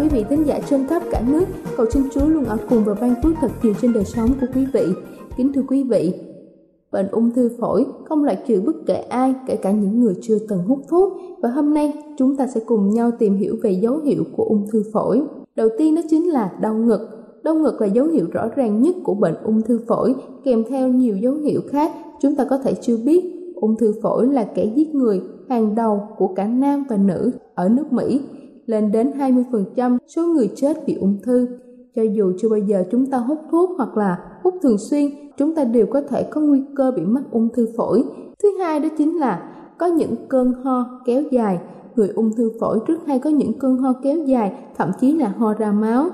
Quý vị thính giả trên khắp cả nước. Cầu xin Chúa luôn ở cùng và ban phước thật nhiều trên đời sống của quý vị. Kính thưa quý vị, bệnh ung thư phổi không loại trừ bất kể ai, kể cả những người chưa từng hút thuốc. Và hôm nay chúng ta sẽ cùng nhau tìm hiểu về dấu hiệu của ung thư phổi. Đầu tiên đó chính là đau ngực. Đau ngực là dấu hiệu rõ ràng nhất của bệnh ung thư phổi, kèm theo nhiều dấu hiệu khác chúng ta có thể chưa biết. Ung thư phổi là kẻ giết người hàng đầu của cả nam và nữ ở nước Mỹ lên đến 20% số người chết vì ung thư. Cho dù chưa bao giờ chúng ta hút thuốc hoặc là hút thường xuyên, chúng ta đều có thể có nguy cơ bị mắc ung thư phổi. Thứ hai đó chính là có những cơn ho kéo dài. Người ung thư phổi rất hay có những cơn ho kéo dài, thậm chí là ho ra máu.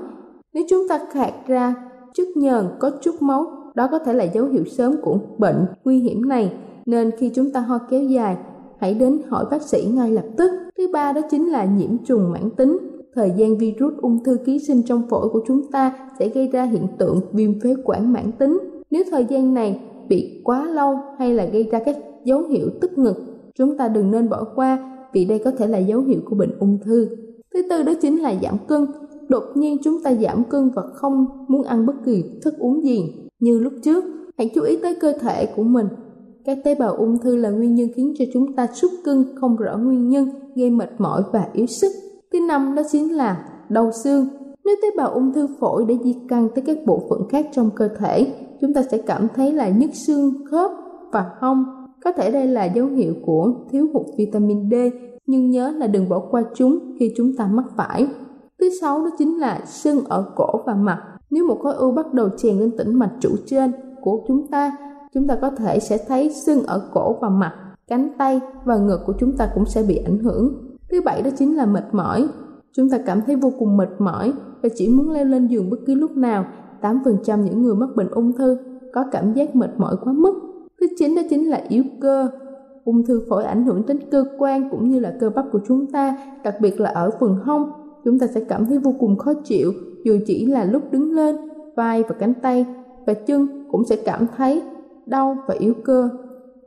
Nếu chúng ta khạc ra chất nhờn có chút máu, đó có thể là dấu hiệu sớm của bệnh nguy hiểm này. Nên khi chúng ta ho kéo dài, hãy đến hỏi bác sĩ ngay lập tức. Thứ ba đó chính là nhiễm trùng mãn tính. Thời gian virus ung thư ký sinh trong phổi của chúng ta sẽ gây ra hiện tượng viêm phế quản mãn tính. Nếu thời gian này bị quá lâu hay là gây ra các dấu hiệu tức ngực, chúng ta đừng nên bỏ qua vì đây có thể là dấu hiệu của bệnh ung thư. Thứ tư đó chính là giảm cân. Đột nhiên chúng ta giảm cân và không muốn ăn bất kỳ thức uống gì như lúc trước. Hãy chú ý tới cơ thể của mình các tế bào ung thư là nguyên nhân khiến cho chúng ta sút cân không rõ nguyên nhân, gây mệt mỏi và yếu sức. Thứ năm đó chính là đau xương. Nếu tế bào ung thư phổi đã di căn tới các bộ phận khác trong cơ thể, chúng ta sẽ cảm thấy là nhức xương, khớp và hông. Có thể đây là dấu hiệu của thiếu hụt vitamin D, nhưng nhớ là đừng bỏ qua chúng khi chúng ta mắc phải. Thứ sáu đó chính là sưng ở cổ và mặt. Nếu một khối u bắt đầu chèn lên tĩnh mạch chủ trên của chúng ta chúng ta có thể sẽ thấy sưng ở cổ và mặt, cánh tay và ngực của chúng ta cũng sẽ bị ảnh hưởng. Thứ bảy đó chính là mệt mỏi. Chúng ta cảm thấy vô cùng mệt mỏi và chỉ muốn leo lên giường bất cứ lúc nào. 8% những người mắc bệnh ung thư có cảm giác mệt mỏi quá mức. Thứ chín đó chính là yếu cơ. Ung thư phổi ảnh hưởng đến cơ quan cũng như là cơ bắp của chúng ta, đặc biệt là ở phần hông. Chúng ta sẽ cảm thấy vô cùng khó chịu dù chỉ là lúc đứng lên, vai và cánh tay và chân cũng sẽ cảm thấy đau và yếu cơ.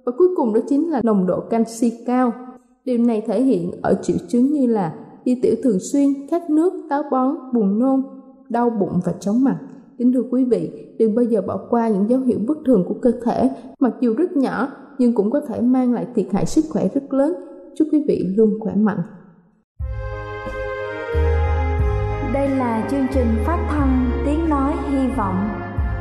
Và cuối cùng đó chính là nồng độ canxi cao. Điều này thể hiện ở triệu chứng như là đi tiểu thường xuyên, khát nước, táo bón, buồn nôn, đau bụng và chóng mặt. Kính thưa quý vị, đừng bao giờ bỏ qua những dấu hiệu bất thường của cơ thể, mặc dù rất nhỏ nhưng cũng có thể mang lại thiệt hại sức khỏe rất lớn. Chúc quý vị luôn khỏe mạnh. Đây là chương trình phát thanh Tiếng Nói Hy Vọng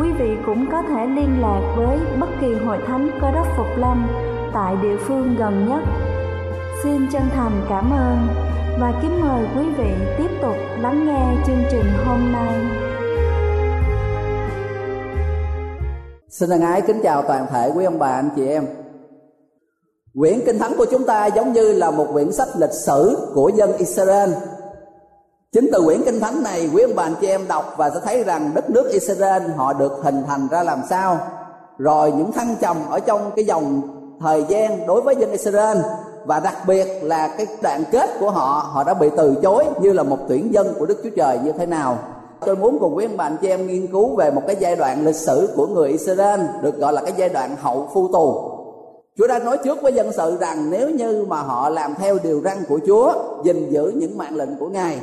quý vị cũng có thể liên lạc với bất kỳ hội thánh Cơ đốc Phục Lâm tại địa phương gần nhất. Xin chân thành cảm ơn và kính mời quý vị tiếp tục lắng nghe chương trình hôm nay. Xin thân ái kính chào toàn thể quý ông bà anh chị em. Quyển Kinh Thánh của chúng ta giống như là một quyển sách lịch sử của dân Israel. Chính từ quyển Kinh Thánh này quý ông bà anh chị em đọc và sẽ thấy rằng đất nước Israel họ được hình thành ra làm sao. Rồi những thăng trầm ở trong cái dòng thời gian đối với dân Israel và đặc biệt là cái đoạn kết của họ họ đã bị từ chối như là một tuyển dân của Đức Chúa Trời như thế nào tôi muốn cùng quý ông bà anh chị em nghiên cứu về một cái giai đoạn lịch sử của người Israel được gọi là cái giai đoạn hậu phu tù Chúa đã nói trước với dân sự rằng nếu như mà họ làm theo điều răn của Chúa, gìn giữ những mạng lệnh của Ngài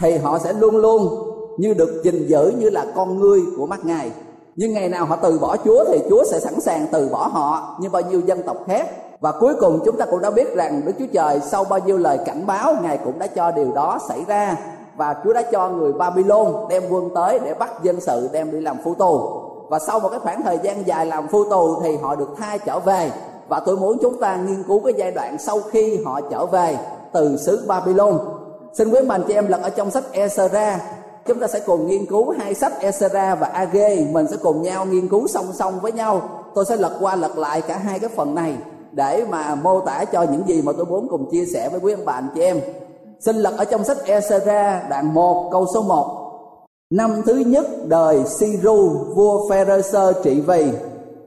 thì họ sẽ luôn luôn như được gìn giữ như là con ngươi của mắt Ngài. Nhưng ngày nào họ từ bỏ Chúa thì Chúa sẽ sẵn sàng từ bỏ họ như bao nhiêu dân tộc khác. Và cuối cùng chúng ta cũng đã biết rằng Đức Chúa Trời sau bao nhiêu lời cảnh báo, Ngài cũng đã cho điều đó xảy ra và Chúa đã cho người Babylon đem quân tới để bắt dân sự đem đi làm phu tù và sau một cái khoảng thời gian dài làm phu tù thì họ được tha trở về và tôi muốn chúng ta nghiên cứu cái giai đoạn sau khi họ trở về từ xứ Babylon xin quý bạn chị em lật ở trong sách Ezra. Chúng ta sẽ cùng nghiên cứu hai sách Ezra và Age mình sẽ cùng nhau nghiên cứu song song với nhau. Tôi sẽ lật qua lật lại cả hai cái phần này để mà mô tả cho những gì mà tôi muốn cùng chia sẻ với quý ông bạn chị em. Xin lật ở trong sách Ezra, đoạn 1 câu số 1 Năm thứ nhất đời Siru, vua Pharisee trị vì.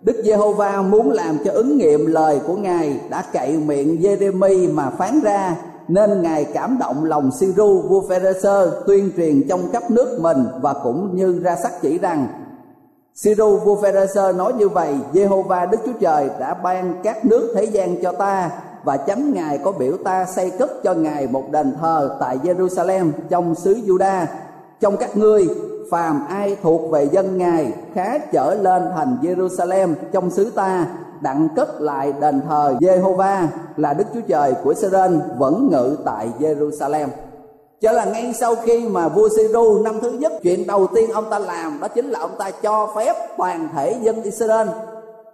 Đức Giê-hô-va muốn làm cho ứng nghiệm lời của Ngài đã cậy miệng Giê-rê-mi mà phán ra nên Ngài cảm động lòng Siru vua Pharisee tuyên truyền trong khắp nước mình và cũng như ra sắc chỉ rằng, Siru vua Pharisee nói như vậy Jehovah Đức Chúa Trời đã ban các nước thế gian cho ta và chấm ngài có biểu ta xây cất cho ngài một đền thờ tại Jerusalem trong xứ Juda trong các ngươi, phàm ai thuộc về dân ngài khá trở lên thành Jerusalem trong xứ ta đặng cất lại đền thờ Jehovah là Đức Chúa Trời của Israel vẫn ngự tại Jerusalem. Cho là ngay sau khi mà vua Siru năm thứ nhất, chuyện đầu tiên ông ta làm đó chính là ông ta cho phép toàn thể dân Israel,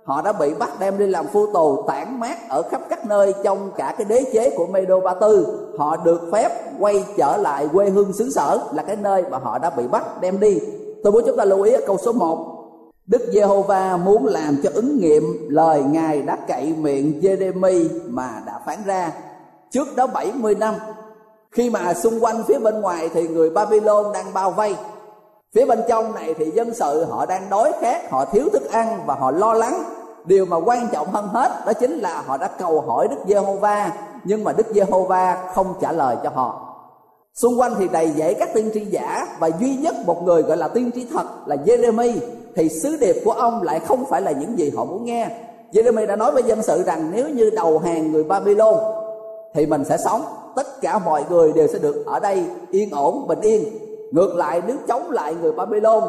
họ đã bị bắt đem đi làm phu tù tản mát ở khắp các nơi trong cả cái đế chế của Medo Ba Tư họ được phép quay trở lại quê hương xứ sở là cái nơi mà họ đã bị bắt đem đi. Tôi muốn chúng ta lưu ý ở câu số 1 Đức Giê-hô-va muốn làm cho ứng nghiệm lời Ngài đã cậy miệng Jeremy mà đã phán ra. Trước đó 70 năm, khi mà xung quanh phía bên ngoài thì người Babylon đang bao vây. Phía bên trong này thì dân sự họ đang đói khát, họ thiếu thức ăn và họ lo lắng. Điều mà quan trọng hơn hết đó chính là họ đã cầu hỏi đức giê-hô-va, nhưng mà đức giê-hô-va không trả lời cho họ. Xung quanh thì đầy dãy các tiên tri giả và duy nhất một người gọi là tiên tri thật là Jeremy thì sứ điệp của ông lại không phải là những gì họ muốn nghe. Jeremy đã nói với dân sự rằng nếu như đầu hàng người Babylon thì mình sẽ sống. Tất cả mọi người đều sẽ được ở đây yên ổn, bình yên. Ngược lại, nếu chống lại người Babylon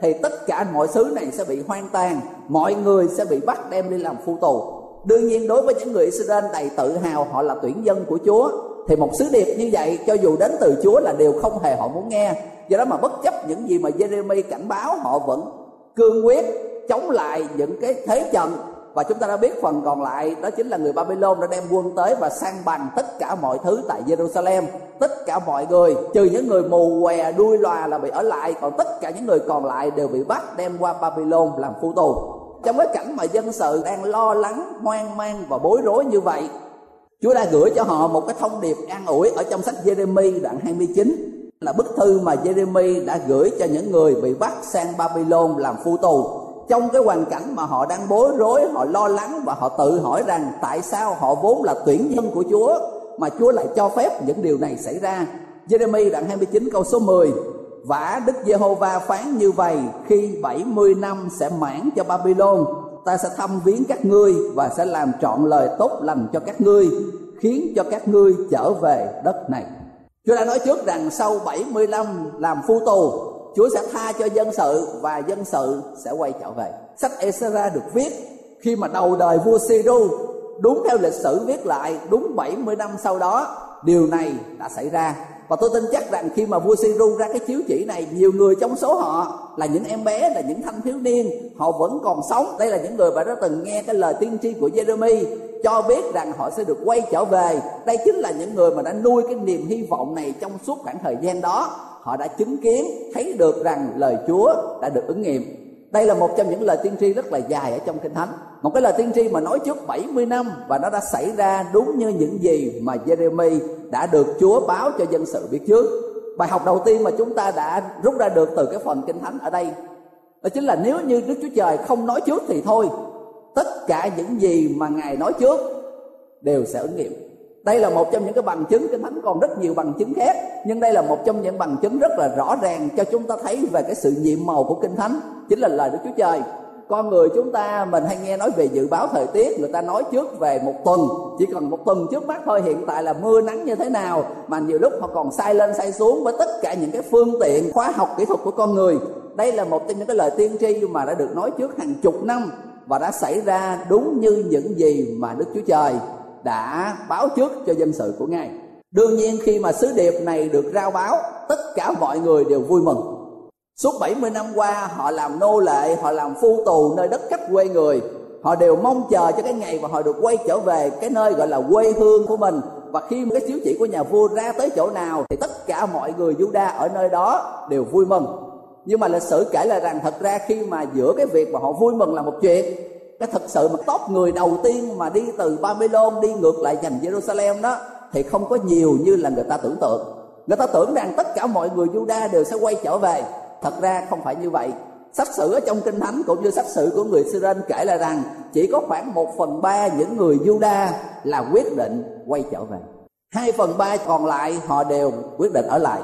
thì tất cả mọi xứ này sẽ bị hoang tàn, mọi người sẽ bị bắt đem đi làm phu tù. Đương nhiên, đối với những người Israel đầy tự hào, họ là tuyển dân của Chúa, thì một sứ điệp như vậy, cho dù đến từ Chúa là điều không hề họ muốn nghe. Do đó mà bất chấp những gì mà Jeremy cảnh báo, họ vẫn cương quyết chống lại những cái thế trận. Và chúng ta đã biết phần còn lại, đó chính là người Babylon đã đem quân tới và sang bằng tất cả mọi thứ tại Jerusalem. Tất cả mọi người, trừ những người mù què, đuôi lòa là bị ở lại, còn tất cả những người còn lại đều bị bắt đem qua Babylon làm phu tù. Trong cái cảnh mà dân sự đang lo lắng, hoang mang và bối rối như vậy, Chúa đã gửi cho họ một cái thông điệp an ủi ở trong sách Jeremy đoạn 29 là bức thư mà Jeremy đã gửi cho những người bị bắt sang Babylon làm phu tù. Trong cái hoàn cảnh mà họ đang bối rối, họ lo lắng và họ tự hỏi rằng tại sao họ vốn là tuyển nhân của Chúa mà Chúa lại cho phép những điều này xảy ra. Jeremy đoạn 29 câu số 10 Vả Đức Giê-hô-va phán như vậy, Khi 70 năm sẽ mãn cho Babylon, Ta sẽ thăm viếng các ngươi Và sẽ làm trọn lời tốt lành cho các ngươi, Khiến cho các ngươi trở về đất này. Chúa đã nói trước rằng sau 70 năm làm phu tù, Chúa sẽ tha cho dân sự và dân sự sẽ quay trở về. Sách Esra được viết khi mà đầu đời vua Siru đúng theo lịch sử viết lại, đúng 70 năm sau đó, điều này đã xảy ra và tôi tin chắc rằng khi mà vua Siru ra cái chiếu chỉ này, nhiều người trong số họ là những em bé, là những thanh thiếu niên. Họ vẫn còn sống. Đây là những người mà đã từng nghe cái lời tiên tri của Jeremy cho biết rằng họ sẽ được quay trở về. Đây chính là những người mà đã nuôi cái niềm hy vọng này trong suốt khoảng thời gian đó. Họ đã chứng kiến, thấy được rằng lời Chúa đã được ứng nghiệm đây là một trong những lời tiên tri rất là dài ở trong kinh thánh. Một cái lời tiên tri mà nói trước 70 năm và nó đã xảy ra đúng như những gì mà Jeremy đã được Chúa báo cho dân sự biết trước. Bài học đầu tiên mà chúng ta đã rút ra được từ cái phần kinh thánh ở đây, đó chính là nếu như Đức Chúa Trời không nói trước thì thôi, tất cả những gì mà Ngài nói trước đều sẽ ứng nghiệm. Đây là một trong những cái bằng chứng, kinh thánh còn rất nhiều bằng chứng khác, nhưng đây là một trong những bằng chứng rất là rõ ràng cho chúng ta thấy về cái sự nhiệm màu của kinh thánh chính là lời Đức Chúa Trời con người chúng ta mình hay nghe nói về dự báo thời tiết người ta nói trước về một tuần chỉ cần một tuần trước mắt thôi hiện tại là mưa nắng như thế nào mà nhiều lúc họ còn sai lên sai xuống với tất cả những cái phương tiện khoa học kỹ thuật của con người đây là một trong những cái lời tiên tri mà đã được nói trước hàng chục năm và đã xảy ra đúng như những gì mà Đức Chúa Trời đã báo trước cho dân sự của Ngài. Đương nhiên khi mà sứ điệp này được rao báo, tất cả mọi người đều vui mừng. Suốt 70 năm qua họ làm nô lệ, họ làm phu tù nơi đất khách quê người. Họ đều mong chờ cho cái ngày mà họ được quay trở về cái nơi gọi là quê hương của mình. Và khi cái chiếu chỉ của nhà vua ra tới chỗ nào thì tất cả mọi người Juda ở nơi đó đều vui mừng. Nhưng mà lịch sử kể là rằng thật ra khi mà giữa cái việc mà họ vui mừng là một chuyện cái thật sự mà top người đầu tiên mà đi từ Babylon đi ngược lại thành Jerusalem đó thì không có nhiều như là người ta tưởng tượng người ta tưởng rằng tất cả mọi người Juda đều sẽ quay trở về thật ra không phải như vậy. Sách sử ở trong kinh thánh cũng như sách sử của người Syrian kể là rằng chỉ có khoảng một phần ba những người Juda là quyết định quay trở về. Hai phần ba còn lại họ đều quyết định ở lại.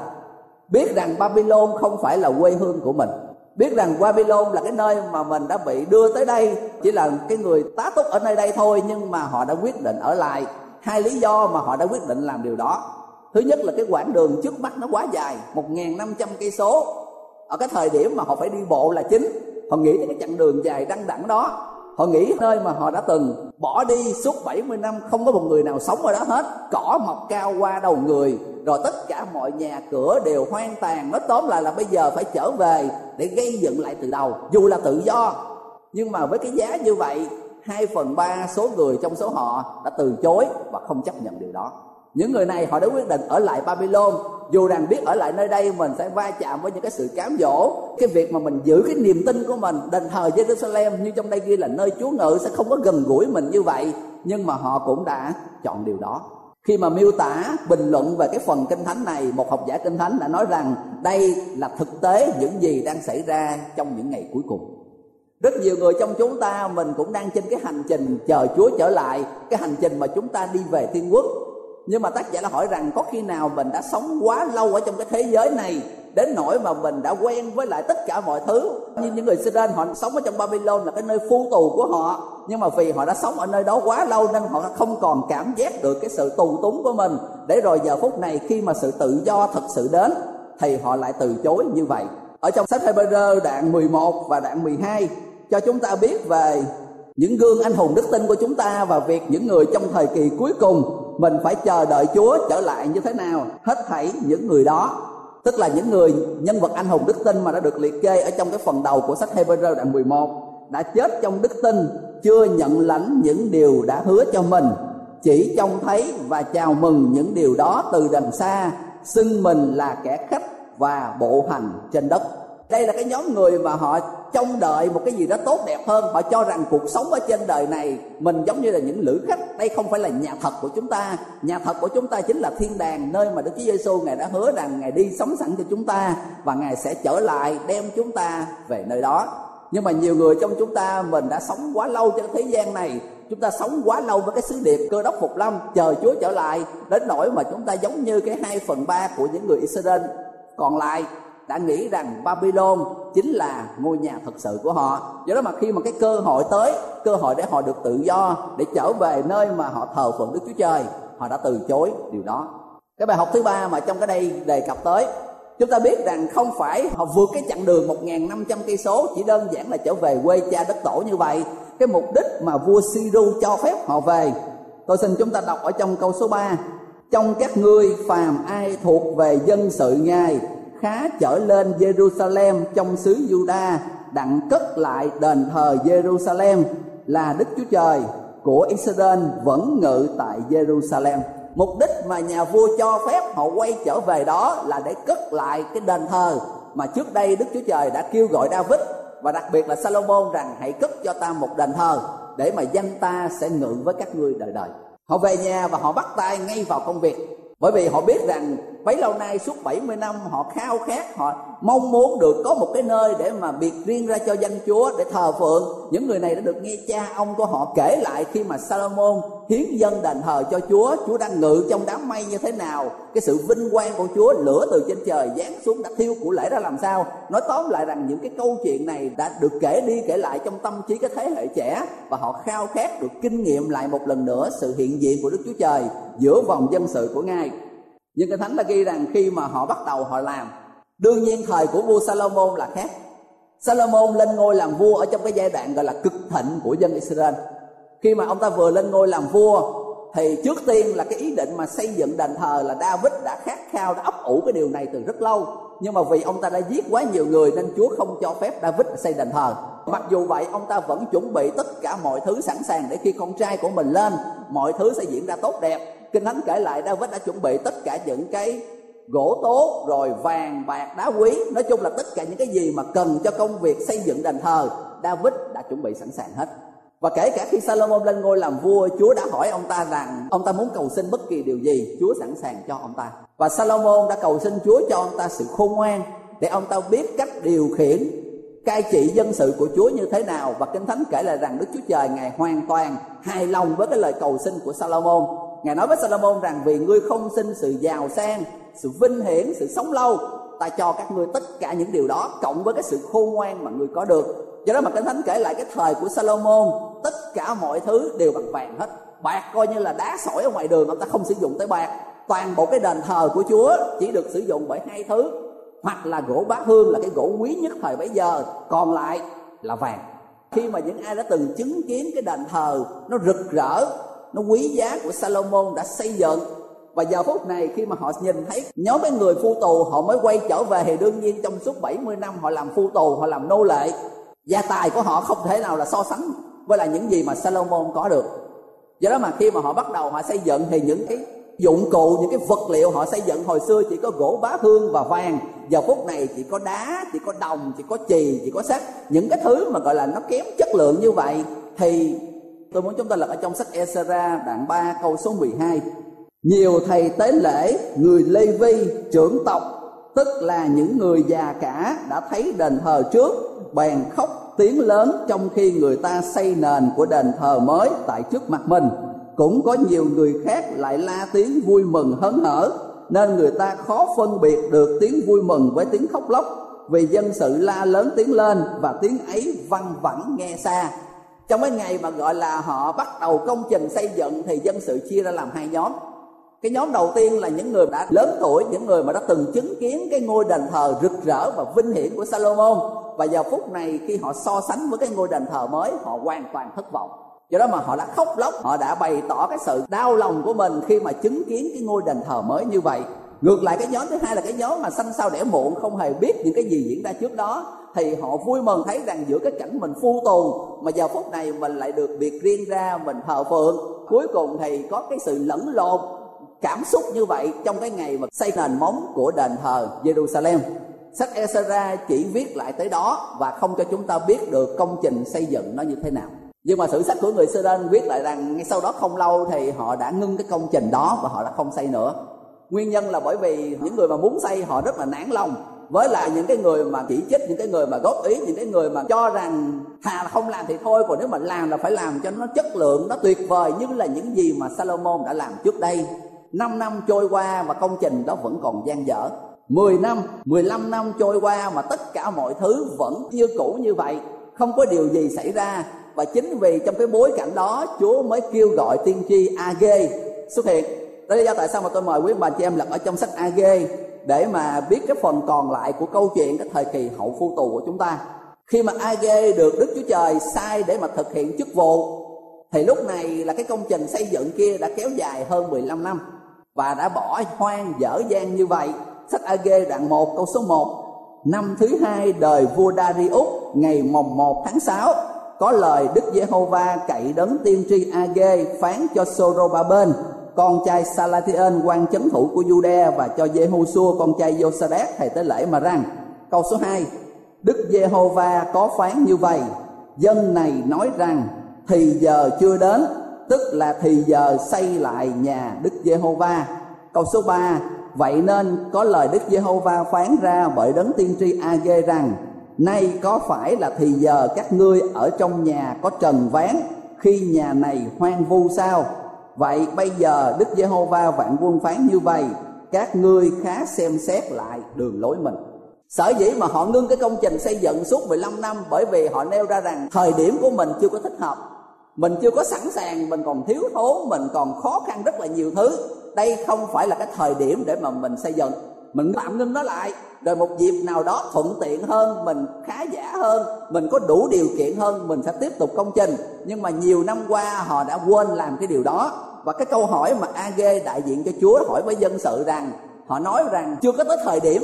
Biết rằng Babylon không phải là quê hương của mình. Biết rằng Babylon là cái nơi mà mình đã bị đưa tới đây, chỉ là cái người tá túc ở nơi đây thôi, nhưng mà họ đã quyết định ở lại. Hai lý do mà họ đã quyết định làm điều đó. Thứ nhất là cái quãng đường trước mắt nó quá dài, một năm trăm cây số ở cái thời điểm mà họ phải đi bộ là chính. Họ nghĩ đến cái chặng đường dài đăng đẳng đó. Họ nghĩ nơi mà họ đã từng bỏ đi suốt 70 năm, không có một người nào sống ở đó hết. Cỏ mọc cao qua đầu người, rồi tất cả mọi nhà cửa đều hoang tàn. Nói tóm lại là bây giờ phải trở về để gây dựng lại từ đầu, dù là tự do. Nhưng mà với cái giá như vậy, hai phần ba số người trong số họ đã từ chối và không chấp nhận điều đó. Những người này họ đã quyết định ở lại Babylon dù rằng biết ở lại nơi đây, mình sẽ va chạm với những cái sự cám dỗ. Cái việc mà mình giữ cái niềm tin của mình đền thờ Jerusalem như trong đây ghi là nơi Chúa ngự sẽ không có gần gũi mình như vậy. Nhưng mà họ cũng đã chọn điều đó. Khi mà miêu tả, bình luận về cái phần kinh thánh này, một học giả kinh thánh đã nói rằng đây là thực tế những gì đang xảy ra trong những ngày cuối cùng. Rất nhiều người trong chúng ta, mình cũng đang trên cái hành trình chờ chúa trở lại, cái hành trình mà chúng ta đi về thiên quốc nhưng mà tác giả đã hỏi rằng có khi nào mình đã sống quá lâu ở trong cái thế giới này đến nỗi mà mình đã quen với lại tất cả mọi thứ? Như những người Israel họ sống ở trong Babylon là cái nơi phu tù của họ. Nhưng mà vì họ đã sống ở nơi đó quá lâu nên họ không còn cảm giác được cái sự tù túng của mình. Để rồi giờ phút này khi mà sự tự do thật sự đến, thì họ lại từ chối như vậy. Ở trong sách Hebrew đoạn 11 và đoạn 12 cho chúng ta biết về những gương anh hùng đức tin của chúng ta và việc những người trong thời kỳ cuối cùng mình phải chờ đợi Chúa trở lại như thế nào, hết thảy những người đó. Tức là những người, nhân vật anh hùng đức tin mà đã được liệt kê ở trong cái phần đầu của sách Hebrew đoạn 11 đã chết trong đức tin, chưa nhận lãnh những điều đã hứa cho mình. Chỉ trông thấy và chào mừng những điều đó từ đằng xa, xưng mình là kẻ khách và bộ hành trên đất đây là cái nhóm người mà họ trông đợi một cái gì đó tốt đẹp hơn. Họ cho rằng cuộc sống ở trên đời này mình giống như là những lữ khách. Đây không phải là nhà thật của chúng ta. Nhà thật của chúng ta chính là thiên đàng, nơi mà đức chúa giêsu ngài đã hứa rằng ngài đi sống sẵn cho chúng ta và ngài sẽ trở lại đem chúng ta về nơi đó. Nhưng mà nhiều người trong chúng ta mình đã sống quá lâu trên thế gian này. Chúng ta sống quá lâu với cái sứ điệp cơ đốc phục lâm, chờ chúa trở lại, đến nỗi mà chúng ta giống như cái hai phần ba của những người israel. Còn lại đã nghĩ rằng Babylon chính là ngôi nhà thật sự của họ. Do đó mà khi mà cái cơ hội tới, cơ hội để họ được tự do, để trở về nơi mà họ thờ phượng Đức Chúa Trời, họ đã từ chối điều đó. Cái bài học thứ ba mà trong cái đây đề cập tới, chúng ta biết rằng không phải họ vượt cái chặng đường 1.500 cây số, chỉ đơn giản là trở về quê cha đất tổ như vậy. Cái mục đích mà vua Siru cho phép họ về, tôi xin chúng ta đọc ở trong câu số 3 trong các ngươi phàm ai thuộc về dân sự ngài khá trở lên Jerusalem trong xứ Juda, đặng cất lại đền thờ Jerusalem là Đức Chúa Trời của Israel vẫn ngự tại Jerusalem. Mục đích mà nhà vua cho phép họ quay trở về đó là để cất lại cái đền thờ mà trước đây Đức Chúa Trời đã kêu gọi David và đặc biệt là Salomon rằng hãy cất cho ta một đền thờ để mà danh ta sẽ ngự với các ngươi đời đời. Họ về nhà và họ bắt tay ngay vào công việc bởi vì họ biết rằng bấy lâu nay suốt 70 năm, họ khao khát, họ mong muốn được có một cái nơi để mà biệt riêng ra cho danh Chúa để thờ phượng. Những người này đã được nghe cha ông của họ kể lại khi mà Salomon hiến dân đền thờ cho Chúa. Chúa đang ngự trong đám mây như thế nào? Cái sự vinh quang của Chúa lửa từ trên trời giáng xuống đã thiêu của lễ ra làm sao? Nói tóm lại rằng những cái câu chuyện này đã được kể đi kể lại trong tâm trí cái thế hệ trẻ và họ khao khát được kinh nghiệm lại một lần nữa sự hiện diện của Đức Chúa Trời giữa vòng dân sự của Ngài nhưng cái thánh đã ghi rằng khi mà họ bắt đầu họ làm, đương nhiên thời của vua Salomon là khác. Salomon lên ngôi làm vua ở trong cái giai đoạn gọi là cực thịnh của dân Israel. Khi mà ông ta vừa lên ngôi làm vua, thì trước tiên là cái ý định mà xây dựng đền thờ là David đã khát khao, đã ấp ủ cái điều này từ rất lâu. Nhưng mà vì ông ta đã giết quá nhiều người nên Chúa không cho phép David xây đền thờ. Mặc dù vậy, ông ta vẫn chuẩn bị tất cả mọi thứ sẵn sàng để khi con trai của mình lên, mọi thứ sẽ diễn ra tốt đẹp kinh thánh kể lại, David đã chuẩn bị tất cả những cái gỗ tốt, rồi vàng, bạc, đá quý. Nói chung là tất cả những cái gì mà cần cho công việc xây dựng đền thờ, David đã chuẩn bị sẵn sàng hết. Và kể cả khi Salomon lên ngôi làm vua, Chúa đã hỏi ông ta rằng, ông ta muốn cầu xin bất kỳ điều gì Chúa sẵn sàng cho ông ta? Và Salomon đã cầu xin Chúa cho ông ta sự khôn ngoan để ông ta biết cách điều khiển cai trị dân sự của Chúa như thế nào. Và kinh thánh kể lại rằng Đức Chúa Trời ngài hoàn toàn hài lòng với cái lời cầu xin của Salomon ngài nói với Salomon rằng, vì ngươi không xin sự giàu sang, sự vinh hiển, sự sống lâu, ta cho các ngươi tất cả những điều đó cộng với cái sự khôn ngoan mà ngươi có được. Do đó mà kinh thánh kể lại cái thời của Salomon tất cả mọi thứ đều bằng vàng hết. Bạc coi như là đá sỏi ở ngoài đường, ông ta không sử dụng tới bạc. Toàn bộ cái đền thờ của Chúa chỉ được sử dụng bởi hai thứ, hoặc là gỗ bá hương là cái gỗ quý nhất thời bấy giờ, còn lại là vàng. Khi mà những ai đã từng chứng kiến cái đền thờ nó rực rỡ nó quý giá của Salomon đã xây dựng. Và giờ phút này khi mà họ nhìn thấy nhóm mấy người phu tù, họ mới quay trở về thì đương nhiên trong suốt 70 năm họ làm phu tù, họ làm nô lệ. Gia tài của họ không thể nào là so sánh với là những gì mà Salomon có được. Do đó mà khi mà họ bắt đầu họ xây dựng thì những cái dụng cụ, những cái vật liệu họ xây dựng hồi xưa chỉ có gỗ bá hương và vàng. Giờ phút này chỉ có đá, chỉ có đồng, chỉ có chì, chỉ có sắt. Những cái thứ mà gọi là nó kém chất lượng như vậy thì tôi muốn chúng ta lật ở trong sách Esra, đoạn 3 câu số 12 nhiều thầy tế lễ, người Lê Vi trưởng tộc, tức là những người già cả, đã thấy đền thờ trước, bèn khóc tiếng lớn trong khi người ta xây nền của đền thờ mới tại trước mặt mình. Cũng có nhiều người khác lại la tiếng vui mừng hớn hở, nên người ta khó phân biệt được tiếng vui mừng với tiếng khóc lóc, vì dân sự la lớn tiếng lên và tiếng ấy văng vẳng nghe xa trong cái ngày mà gọi là họ bắt đầu công trình xây dựng thì dân sự chia ra làm hai nhóm. Cái nhóm đầu tiên là những người đã lớn tuổi, những người mà đã từng chứng kiến cái ngôi đền thờ rực rỡ và vinh hiển của Salomon. Và giờ phút này khi họ so sánh với cái ngôi đền thờ mới, họ hoàn toàn thất vọng. Do đó mà họ đã khóc lóc, họ đã bày tỏ cái sự đau lòng của mình khi mà chứng kiến cái ngôi đền thờ mới như vậy. Ngược lại, cái nhóm thứ hai là cái nhóm mà sanh sao đẻ muộn, không hề biết những cái gì diễn ra trước đó thì họ vui mừng thấy rằng giữa cái cảnh mình phu tù mà giờ phút này mình lại được biệt riêng ra, mình thờ phượng. Cuối cùng thì có cái sự lẫn lộn, cảm xúc như vậy trong cái ngày mà xây nền móng của đền thờ Jerusalem. Sách Esra chỉ viết lại tới đó và không cho chúng ta biết được công trình xây dựng nó như thế nào. Nhưng mà sử sách của người Sơ viết lại rằng ngay sau đó không lâu thì họ đã ngưng cái công trình đó và họ đã không xây nữa. Nguyên nhân là bởi vì những người mà muốn xây họ rất là nản lòng với lại những cái người mà chỉ trích những cái người mà góp ý những cái người mà cho rằng thà là không làm thì thôi còn nếu mà làm là phải làm cho nó chất lượng nó tuyệt vời như là những gì mà Salomon đã làm trước đây. 5 năm trôi qua và công trình đó vẫn còn gian dở. 10 năm, 15 năm trôi qua mà tất cả mọi thứ vẫn như cũ như vậy. Không có điều gì xảy ra Và chính vì trong cái bối cảnh đó Chúa mới kêu gọi tiên tri AG xuất hiện. Đó là lý do tại sao mà tôi mời quý bà chị em lật ở trong sách AG để mà biết cái phần còn lại của câu chuyện cái thời kỳ hậu phu tù của chúng ta. Khi mà Age được Đức Chúa Trời sai để mà thực hiện chức vụ, Thì lúc này là cái công trình xây dựng kia đã kéo dài hơn 15 năm và đã bỏ hoang dở dang như vậy. Sách AG đoạn 1 câu số 1 năm thứ hai đời vua Darius, ngày mồng 1 tháng 6 có lời Đức Giê-hô-va cậy đấng tiên tri Ag phán cho Sorobaben con trai Salathiel quan chấn thủ của Jude và cho Jehoshua con trai Josadak thầy tế lễ mà rằng, câu số 2 Đức Giê-hô-va có phán như vậy, dân này nói rằng, thì giờ chưa đến, tức là thì giờ xây lại nhà Đức Giê-hô-va. Câu số 3 vậy nên có lời Đức Giê-hô-va phán ra bởi đấng tiên tri A-ghê rằng, nay có phải là thì giờ các ngươi ở trong nhà có trần ván, khi nhà này hoang vu sao? Vậy bây giờ đức giê-hô-va vạn quân phán như vậy, các ngươi khá xem xét lại đường lối mình. Sở dĩ mà họ ngưng cái công trình xây dựng suốt 15 năm bởi vì họ nêu ra rằng thời điểm của mình chưa có thích hợp. Mình chưa có sẵn sàng, mình còn thiếu thốn, mình còn khó khăn rất là nhiều thứ. Đây không phải là cái thời điểm để mà mình xây dựng mình tạm ngưng nó lại. Rồi một dịp nào đó thuận tiện hơn, mình khá giả hơn, mình có đủ điều kiện hơn, mình sẽ tiếp tục công trình. Nhưng mà nhiều năm qua, họ đã quên làm cái điều đó. Và cái câu hỏi mà AG đại diện cho Chúa hỏi với dân sự rằng, họ nói rằng, chưa có tới thời điểm,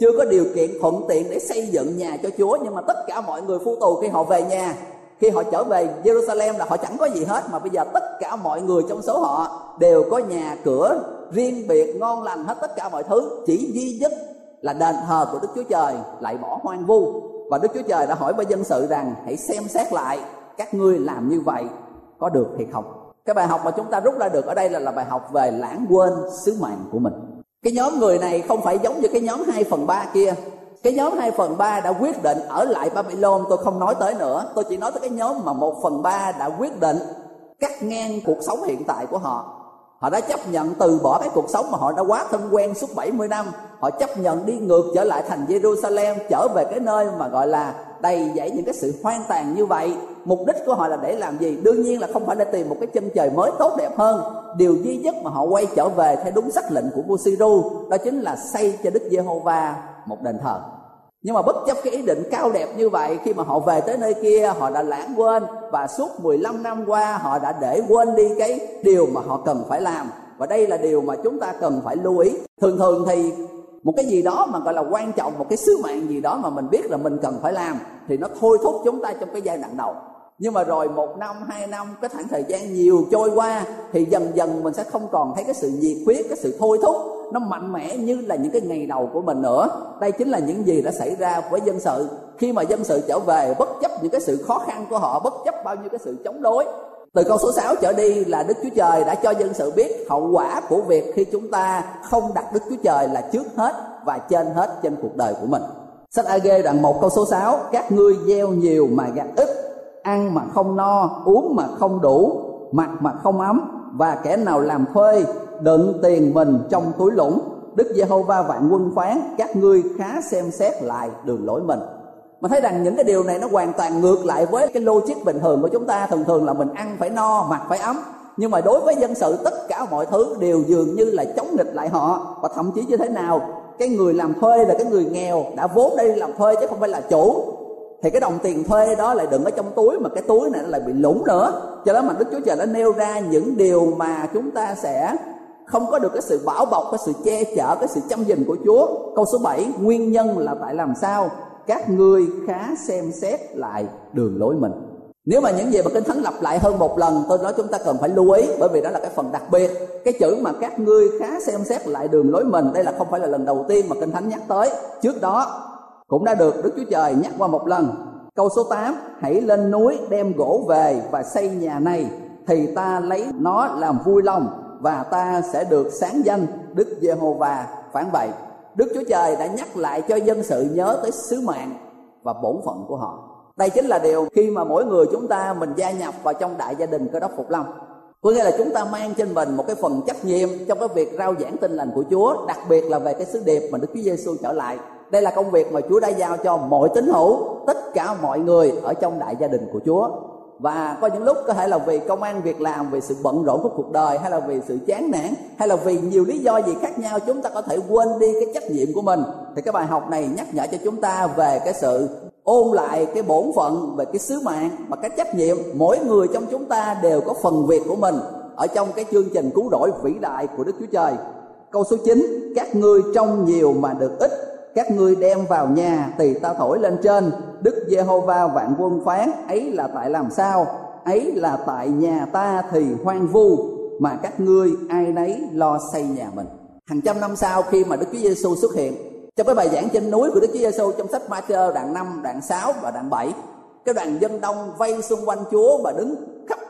chưa có điều kiện thuận tiện để xây dựng nhà cho Chúa, nhưng mà tất cả mọi người phu tù khi họ về nhà. Khi họ trở về Jerusalem là họ chẳng có gì hết, mà bây giờ tất cả mọi người trong số họ đều có nhà cửa riêng biệt ngon lành hết tất cả mọi thứ chỉ duy nhất là đền thờ của Đức Chúa Trời lại bỏ hoang vu. Và Đức Chúa Trời đã hỏi với dân sự rằng hãy xem xét lại các ngươi làm như vậy có được hay không? Cái bài học mà chúng ta rút ra được ở đây là, là bài học về lãng quên sứ mạng của mình. Cái nhóm người này không phải giống như cái nhóm 2 phần 3 kia. Cái nhóm 2 phần 3 đã quyết định ở lại Babylon tôi không nói tới nữa. Tôi chỉ nói tới cái nhóm mà 1 phần 3 đã quyết định cắt ngang cuộc sống hiện tại của họ họ đã chấp nhận từ bỏ cái cuộc sống mà họ đã quá thân quen suốt 70 năm. Họ chấp nhận đi ngược trở lại thành Jerusalem, trở về cái nơi mà gọi là đầy dẫy những cái sự hoang tàn như vậy. Mục đích của họ là để làm gì? Đương nhiên là không phải để tìm một cái chân trời mới tốt đẹp hơn. Điều duy nhất mà họ quay trở về theo đúng sắc lệnh của vua Siru, đó chính là xây cho Đức Giê-hô-va một đền thờ nhưng mà bất chấp cái ý định cao đẹp như vậy, khi mà họ về tới nơi kia, họ đã lãng quên. Và suốt 15 năm qua, họ đã để quên đi cái điều mà họ cần phải làm. Và đây là điều mà chúng ta cần phải lưu ý. Thường thường thì một cái gì đó mà gọi là quan trọng, một cái sứ mạng gì đó mà mình biết là mình cần phải làm, thì nó thôi thúc chúng ta trong cái giai đoạn đầu nhưng mà rồi một năm, hai năm, cái khoảng thời gian nhiều trôi qua thì dần dần mình sẽ không còn thấy cái sự nhiệt huyết, cái sự thôi thúc nó mạnh mẽ như là những cái ngày đầu của mình nữa đây chính là những gì đã xảy ra với dân sự khi mà dân sự trở về, bất chấp những cái sự khó khăn của họ, bất chấp bao nhiêu cái sự chống đối, từ câu số 6 trở đi là Đức Chúa Trời đã cho dân sự biết hậu quả của việc khi chúng ta không đặt Đức Chúa Trời là trước hết và trên hết trên cuộc đời của mình. Sách AG đoạn 1 câu số 6 Các ngươi gieo nhiều mà gặt ít Ăn mà không no, uống mà không đủ Mặc mà không ấm Và kẻ nào làm thuê đựng tiền mình trong túi lũng. Đức Giê-hô-va vạn quân phán Các ngươi khá xem xét lại đường lối mình. Mà thấy rằng những cái điều này nó hoàn toàn ngược lại với cái logic bình thường của chúng ta. Thường thường là mình ăn phải no mặc phải ấm. Nhưng mà đối với dân sự tất cả mọi thứ đều dường như là chống nghịch lại họ. Và thậm chí như thế nào cái người làm thuê là cái người nghèo đã vốn đây làm thuê chứ không phải là chủ thì cái đồng tiền thuê đó lại đựng ở trong túi, mà cái túi này nó lại bị lủng nữa. Cho đó mà đức chúa trời đã nêu ra những điều mà chúng ta sẽ không có được cái sự bảo bọc, cái sự che chở, cái sự chăm dình của chúa. Câu số 7 nguyên nhân là tại làm sao? Các ngươi khá xem xét lại đường lối mình. Nếu mà những gì mà kinh thánh lặp lại hơn một lần, tôi nói chúng ta cần phải lưu ý, bởi vì đó là cái phần đặc biệt. Cái chữ mà các ngươi khá xem xét lại đường lối mình, đây là không phải là lần đầu tiên mà kinh thánh nhắc tới. Trước đó cũng đã được đức chúa trời nhắc qua một lần câu số 8 hãy lên núi đem gỗ về và xây nhà này thì ta lấy nó làm vui lòng và ta sẽ được sáng danh đức giê-hô-va phán vậy Đức Chúa Trời đã nhắc lại cho dân sự nhớ tới sứ mạng và bổn phận của họ. Đây chính là điều khi mà mỗi người chúng ta mình gia nhập vào trong đại gia đình cơ đốc Phục long Có nghĩa là chúng ta mang trên mình một cái phần trách nhiệm trong cái việc rao giảng tin lành của Chúa, đặc biệt là về cái sứ điệp mà Đức Chúa Giêsu trở lại. Đây là công việc mà Chúa đã giao cho mọi tín hữu, tất cả mọi người ở trong đại gia đình của Chúa. Và có những lúc có thể là vì công an việc làm vì sự bận rộn của cuộc đời hay là vì sự chán nản hay là vì nhiều lý do gì khác nhau chúng ta có thể quên đi cái trách nhiệm của mình. Thì cái bài học này nhắc nhở cho chúng ta về cái sự ôn lại cái bổn phận về cái sứ mạng và cái trách nhiệm. Mỗi người trong chúng ta đều có phần việc của mình ở trong cái chương trình cứu rỗi vĩ đại của Đức Chúa Trời. Câu số 9, các ngươi trong nhiều mà được ít, các ngươi đem vào nhà thì ta thổi lên trên, Đức Giê-hô-va vạn quân phán, ấy là tại làm sao? Ấy là tại nhà ta thì hoang vu, mà các ngươi ai nấy lo xây nhà mình. Hàng trăm năm sau khi mà Đức Chúa Giêsu xuất hiện, trong cái bài giảng trên núi của Đức Chúa Giêsu trong sách ma-thi-ơ đoạn 5, đoạn 6 và đoạn 7 cái đoàn dân đông vây xung quanh Chúa và đứng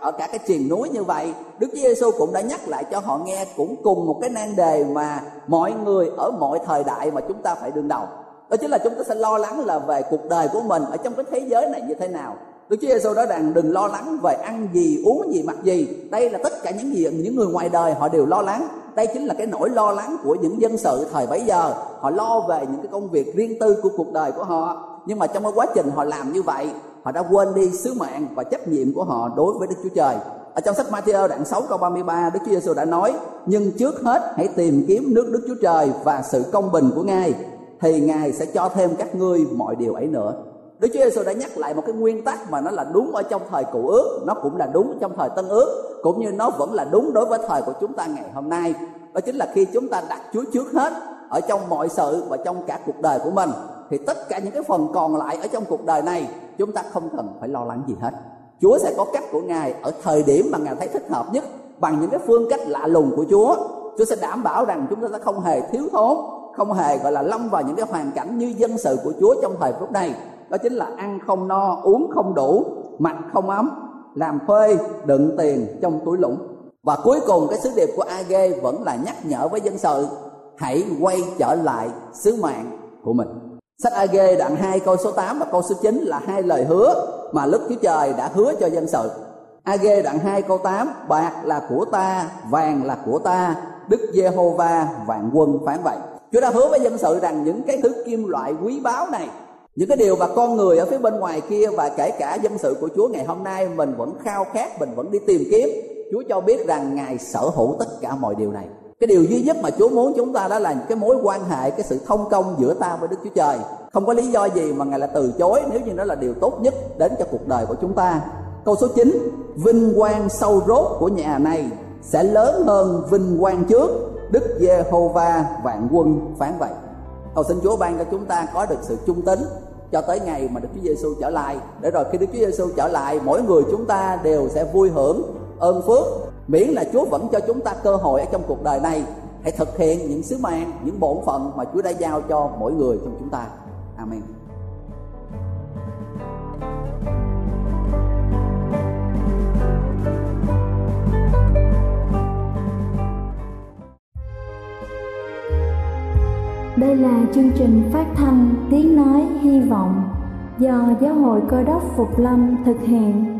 ở cả cái triền núi như vậy Đức Chúa Giêsu cũng đã nhắc lại cho họ nghe cũng cùng một cái nan đề mà mọi người ở mọi thời đại mà chúng ta phải đương đầu đó chính là chúng ta sẽ lo lắng là về cuộc đời của mình ở trong cái thế giới này như thế nào Đức Chúa Giêsu nói rằng đừng lo lắng về ăn gì, uống gì, mặc gì. Đây là tất cả những gì những người ngoài đời họ đều lo lắng. Đây chính là cái nỗi lo lắng của những dân sự thời bấy giờ. Họ lo về những cái công việc riêng tư của cuộc đời của họ. Nhưng mà trong cái quá trình họ làm như vậy, họ đã quên đi sứ mạng và trách nhiệm của họ đối với Đức Chúa Trời. Ở trong sách Matthew đoạn 6 câu 33, Đức Chúa Giêsu đã nói: "Nhưng trước hết hãy tìm kiếm nước Đức Chúa Trời và sự công bình của Ngài, thì Ngài sẽ cho thêm các ngươi mọi điều ấy nữa." Đức Chúa Giêsu đã nhắc lại một cái nguyên tắc mà nó là đúng ở trong thời cựu ước, nó cũng là đúng trong thời tân ước, cũng như nó vẫn là đúng đối với thời của chúng ta ngày hôm nay. Đó chính là khi chúng ta đặt Chúa trước hết ở trong mọi sự và trong cả cuộc đời của mình thì tất cả những cái phần còn lại ở trong cuộc đời này chúng ta không cần phải lo lắng gì hết. Chúa sẽ có cách của ngài ở thời điểm mà ngài thấy thích hợp nhất, bằng những cái phương cách lạ lùng của chúa. Chúa sẽ đảm bảo rằng chúng ta sẽ không hề thiếu thốn, không hề, gọi là, lâm vào những cái hoàn cảnh như dân sự của chúa trong thời phút này. Đó chính là ăn không no, uống không đủ, mặc không ấm, làm thuê, đựng tiền trong túi lũng. Và cuối cùng, cái sứ điệp của AG vẫn là nhắc nhở với dân sự, hãy quay trở lại sứ mạng của mình. Sách A-ghê đoạn 2 câu số 8 và câu số 9 là hai lời hứa mà Đức Chúa Trời đã hứa cho dân sự. A-ghê đoạn 2 câu 8 Bạc là của ta, vàng là của ta, Đức Giê-hô-va vạn quân phán vậy. Chúa đã hứa với dân sự rằng những cái thứ kim loại quý báu này những cái điều mà con người ở phía bên ngoài kia và kể cả dân sự của Chúa ngày hôm nay mình vẫn khao khát, mình vẫn đi tìm kiếm. Chúa cho biết rằng Ngài sở hữu tất cả mọi điều này cái điều duy nhất mà Chúa muốn chúng ta đó là cái mối quan hệ, cái sự thông công giữa ta với Đức Chúa Trời. Không có lý do gì mà ngài là từ chối nếu như đó là điều tốt nhất đến cho cuộc đời của chúng ta. Câu số 9 vinh quang sâu rốt của nhà này sẽ lớn hơn vinh quang trước. Đức Giê-hô-va vạn quân phán vậy. Cầu xin Chúa ban cho chúng ta có được sự trung tín cho tới ngày mà Đức Chúa Giêsu trở lại. Để rồi khi Đức Chúa Giêsu trở lại, mỗi người chúng ta đều sẽ vui hưởng ơn phước miễn là Chúa vẫn cho chúng ta cơ hội ở trong cuộc đời này, hãy thực hiện những sứ mạng những bổn phận mà Chúa đã giao cho mỗi người trong chúng ta. Amen. Đây là chương trình phát thanh Tiếng Nói Hy Vọng do Giáo hội Cơ đốc Phục Lâm thực hiện